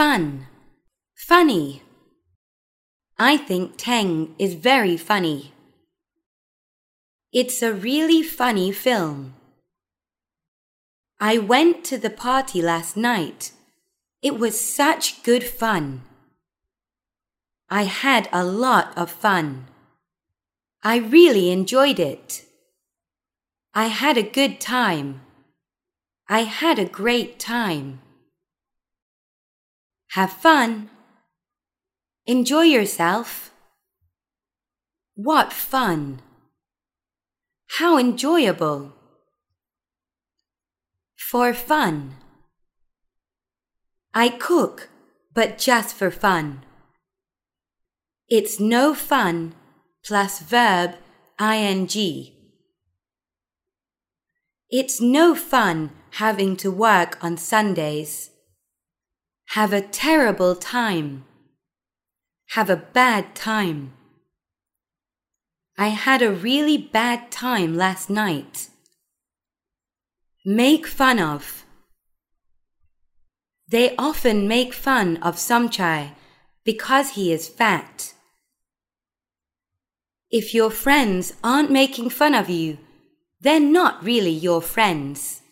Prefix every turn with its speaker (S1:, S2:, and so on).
S1: Fun. Funny. I think Tang is very funny. It's a really funny film. I went to the party last night. It was such good fun. I had a lot of fun. I really enjoyed it. I had a good time. I had a great time. Have fun. Enjoy yourself. What fun! How enjoyable! For fun. I cook, but just for fun. It's no fun plus verb ing. It's no fun having to work on Sundays. Have a terrible time. Have a bad time. I had a really bad time last night. Make fun of. They often make fun of Somchai because he is fat. If your friends aren't making fun of you, they're not really your friends.